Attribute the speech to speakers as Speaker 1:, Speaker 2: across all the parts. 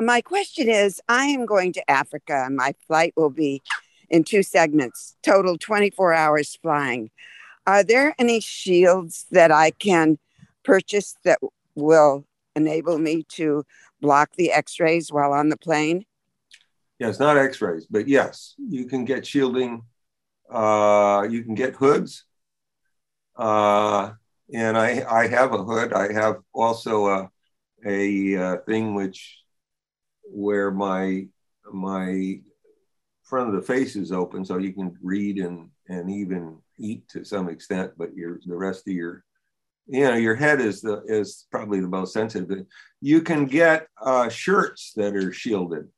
Speaker 1: my question is I am going to Africa. And my flight will be in two segments, total 24 hours flying. Are there any shields that I can purchase that will enable me to block the x rays while on the plane?
Speaker 2: Yes, not x rays, but yes, you can get shielding. Uh, you can get hoods. Uh, and I, I have a hood. I have also a, a, a uh, thing which where my my front of the face is open, so you can read and and even eat to some extent, but your the rest of your you know your head is the is probably the most sensitive. You can get uh, shirts that are shielded,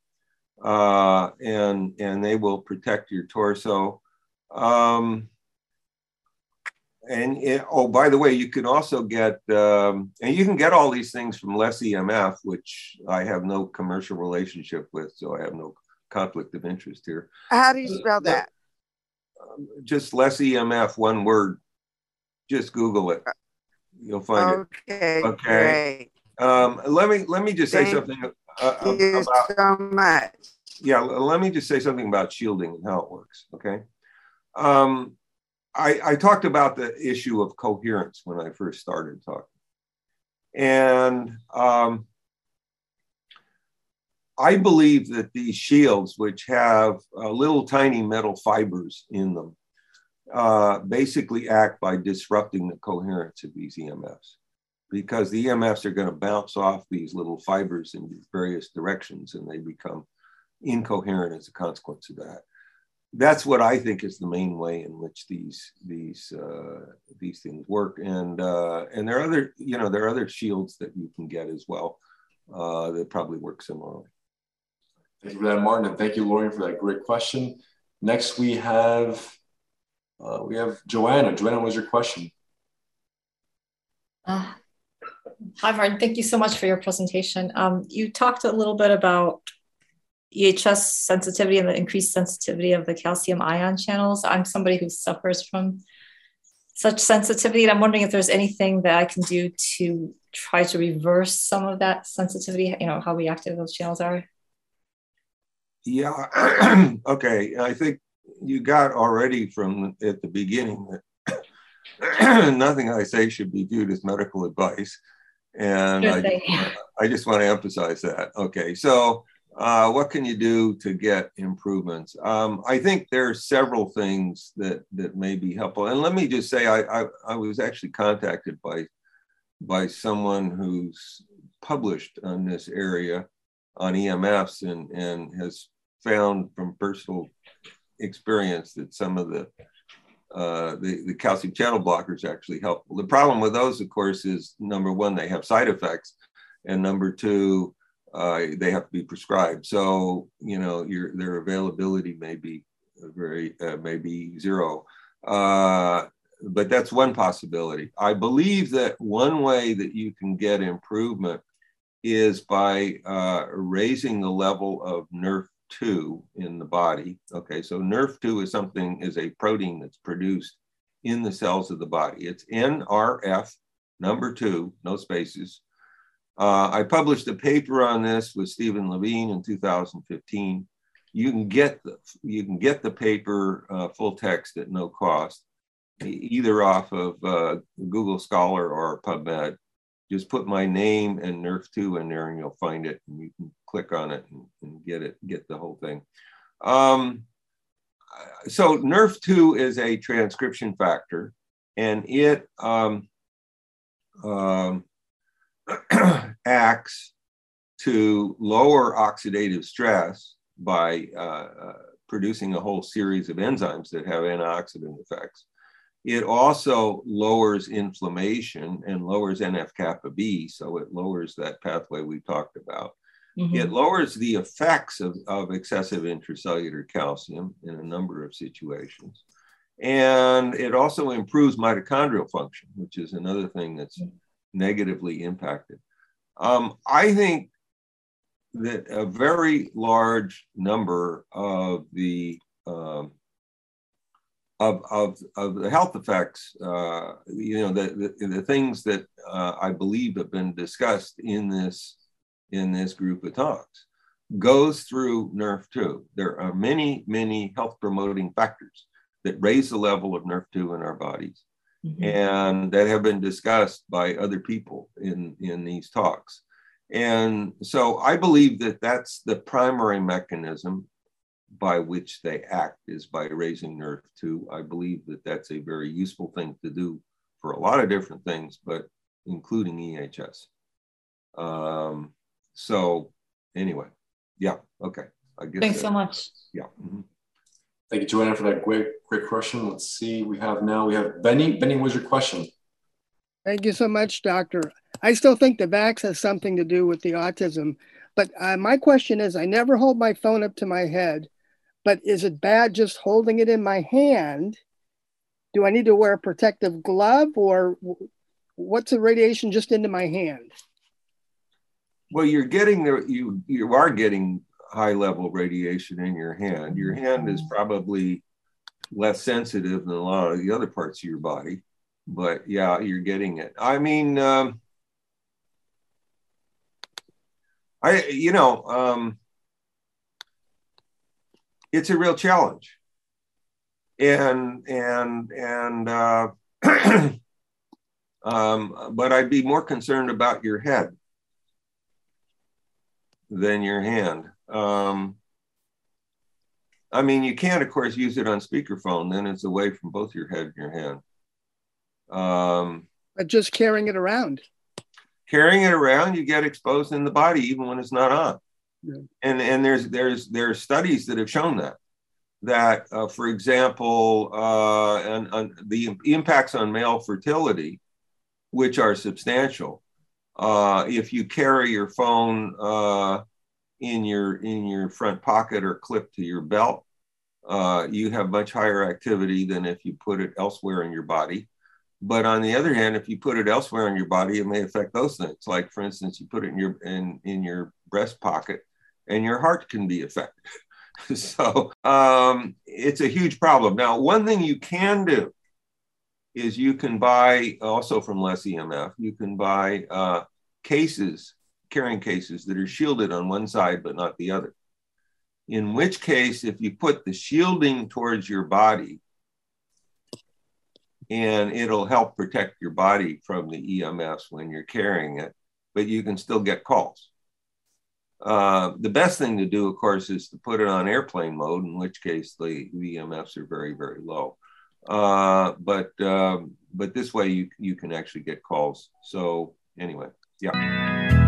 Speaker 2: uh, and and they will protect your torso. Um, and it, oh, by the way, you can also get, um, and you can get all these things from Less EMF, which I have no commercial relationship with, so I have no conflict of interest here.
Speaker 1: How do you spell that?
Speaker 2: Um, just Less EMF, one word. Just Google it. You'll find
Speaker 1: okay,
Speaker 2: it. Okay. Okay. Um, let me let me just say Thank something
Speaker 1: uh, you about, so much.
Speaker 2: Yeah, let me just say something about shielding and how it works. Okay. Um, I, I talked about the issue of coherence when I first started talking. And um, I believe that these shields, which have uh, little tiny metal fibers in them, uh, basically act by disrupting the coherence of these EMFs because the EMFs are going to bounce off these little fibers in various directions and they become incoherent as a consequence of that that's what I think is the main way in which these these uh, these things work. And uh, and there are other you know there are other shields that you can get as well uh, that probably work similarly.
Speaker 3: Thank you for that, Martin, and thank you, Lauren, for that great question. Next, we have uh, we have Joanna. Joanna, what was your question?
Speaker 4: Uh, hi, Martin. Thank you so much for your presentation. Um, you talked a little bit about EHS sensitivity and the increased sensitivity of the calcium ion channels. I'm somebody who suffers from such sensitivity, and I'm wondering if there's anything that I can do to try to reverse some of that sensitivity, you know, how reactive those channels are.
Speaker 2: Yeah, okay. I think you got already from at the beginning that nothing I say should be viewed as medical advice. And I, I just want to emphasize that. Okay, so uh, what can you do to get improvements? Um, I think there are several things that that may be helpful. And let me just say, I, I, I was actually contacted by by someone who's published on this area on EMFs and and has found from personal experience that some of the uh, the, the calcium channel blockers actually help. The problem with those, of course, is number one, they have side effects, and number two, uh, they have to be prescribed. So you know your their availability may be very uh, may be zero. Uh, but that's one possibility. I believe that one way that you can get improvement is by uh, raising the level of NRF2 in the body. Okay, so NRF2 is something is a protein that's produced in the cells of the body. It's NRF number two, no spaces, uh, I published a paper on this with Stephen Levine in 2015. You can get the you can get the paper uh, full text at no cost, either off of uh, Google Scholar or PubMed. Just put my name and NRF2 in there, and you'll find it, and you can click on it and, and get it, get the whole thing. Um, so NRF2 is a transcription factor, and it um, um, acts to lower oxidative stress by uh, uh, producing a whole series of enzymes that have antioxidant effects. It also lowers inflammation and lowers NF kappa B, so it lowers that pathway we talked about. Mm-hmm. It lowers the effects of, of excessive intracellular calcium in a number of situations. And it also improves mitochondrial function, which is another thing that's mm-hmm negatively impacted. Um, I think that a very large number of the um, of, of, of the health effects, uh, you know, the, the, the things that uh, I believe have been discussed in this in this group of talks goes through NRF2. There are many, many health promoting factors that raise the level of NRF2 in our bodies mm-hmm. and that have been discussed by other people in, in these talks. And so I believe that that's the primary mechanism by which they act is by raising NRF2. I believe that that's a very useful thing to do for a lot of different things, but including EHS. Um, so anyway, yeah, okay.
Speaker 4: I guess Thanks that, so much.
Speaker 2: Yeah. Mm-hmm.
Speaker 3: Thank you, Joanna, for that great, great question. Let's see, we have now, we have Benny. Benny, what's your question?
Speaker 5: Thank you so much, Doctor. I still think the vax has something to do with the autism, but uh, my question is I never hold my phone up to my head, but is it bad just holding it in my hand? Do I need to wear a protective glove or what's the radiation just into my hand?
Speaker 2: Well, you're getting the you you are getting high level radiation in your hand. Your hand is probably less sensitive than a lot of the other parts of your body, but yeah, you're getting it. I mean, um, I you know, um, it's a real challenge, and and and. Uh, um, but I'd be more concerned about your head than your hand. Um, I mean, you can, of course, use it on speakerphone. Then it's away from both your head and your hand.
Speaker 5: Um, but just carrying it around.
Speaker 2: Carrying it around, you get exposed in the body even when it's not on. Yeah. And and there's there's there's studies that have shown that that uh, for example, uh, and, and the impacts on male fertility, which are substantial, uh, if you carry your phone uh, in your in your front pocket or clipped to your belt, uh, you have much higher activity than if you put it elsewhere in your body. But on the other hand, if you put it elsewhere in your body, it may affect those things. Like for instance, you put it in your in in your breast pocket, and your heart can be affected. so um, it's a huge problem. Now, one thing you can do is you can buy also from less EMF, you can buy uh, cases, carrying cases that are shielded on one side but not the other. In which case, if you put the shielding towards your body, and it'll help protect your body from the EMFs when you're carrying it, but you can still get calls. Uh, the best thing to do, of course, is to put it on airplane mode, in which case the, EMFs are very, very low. Uh, but um, but this way you you can actually get calls. So anyway, yeah.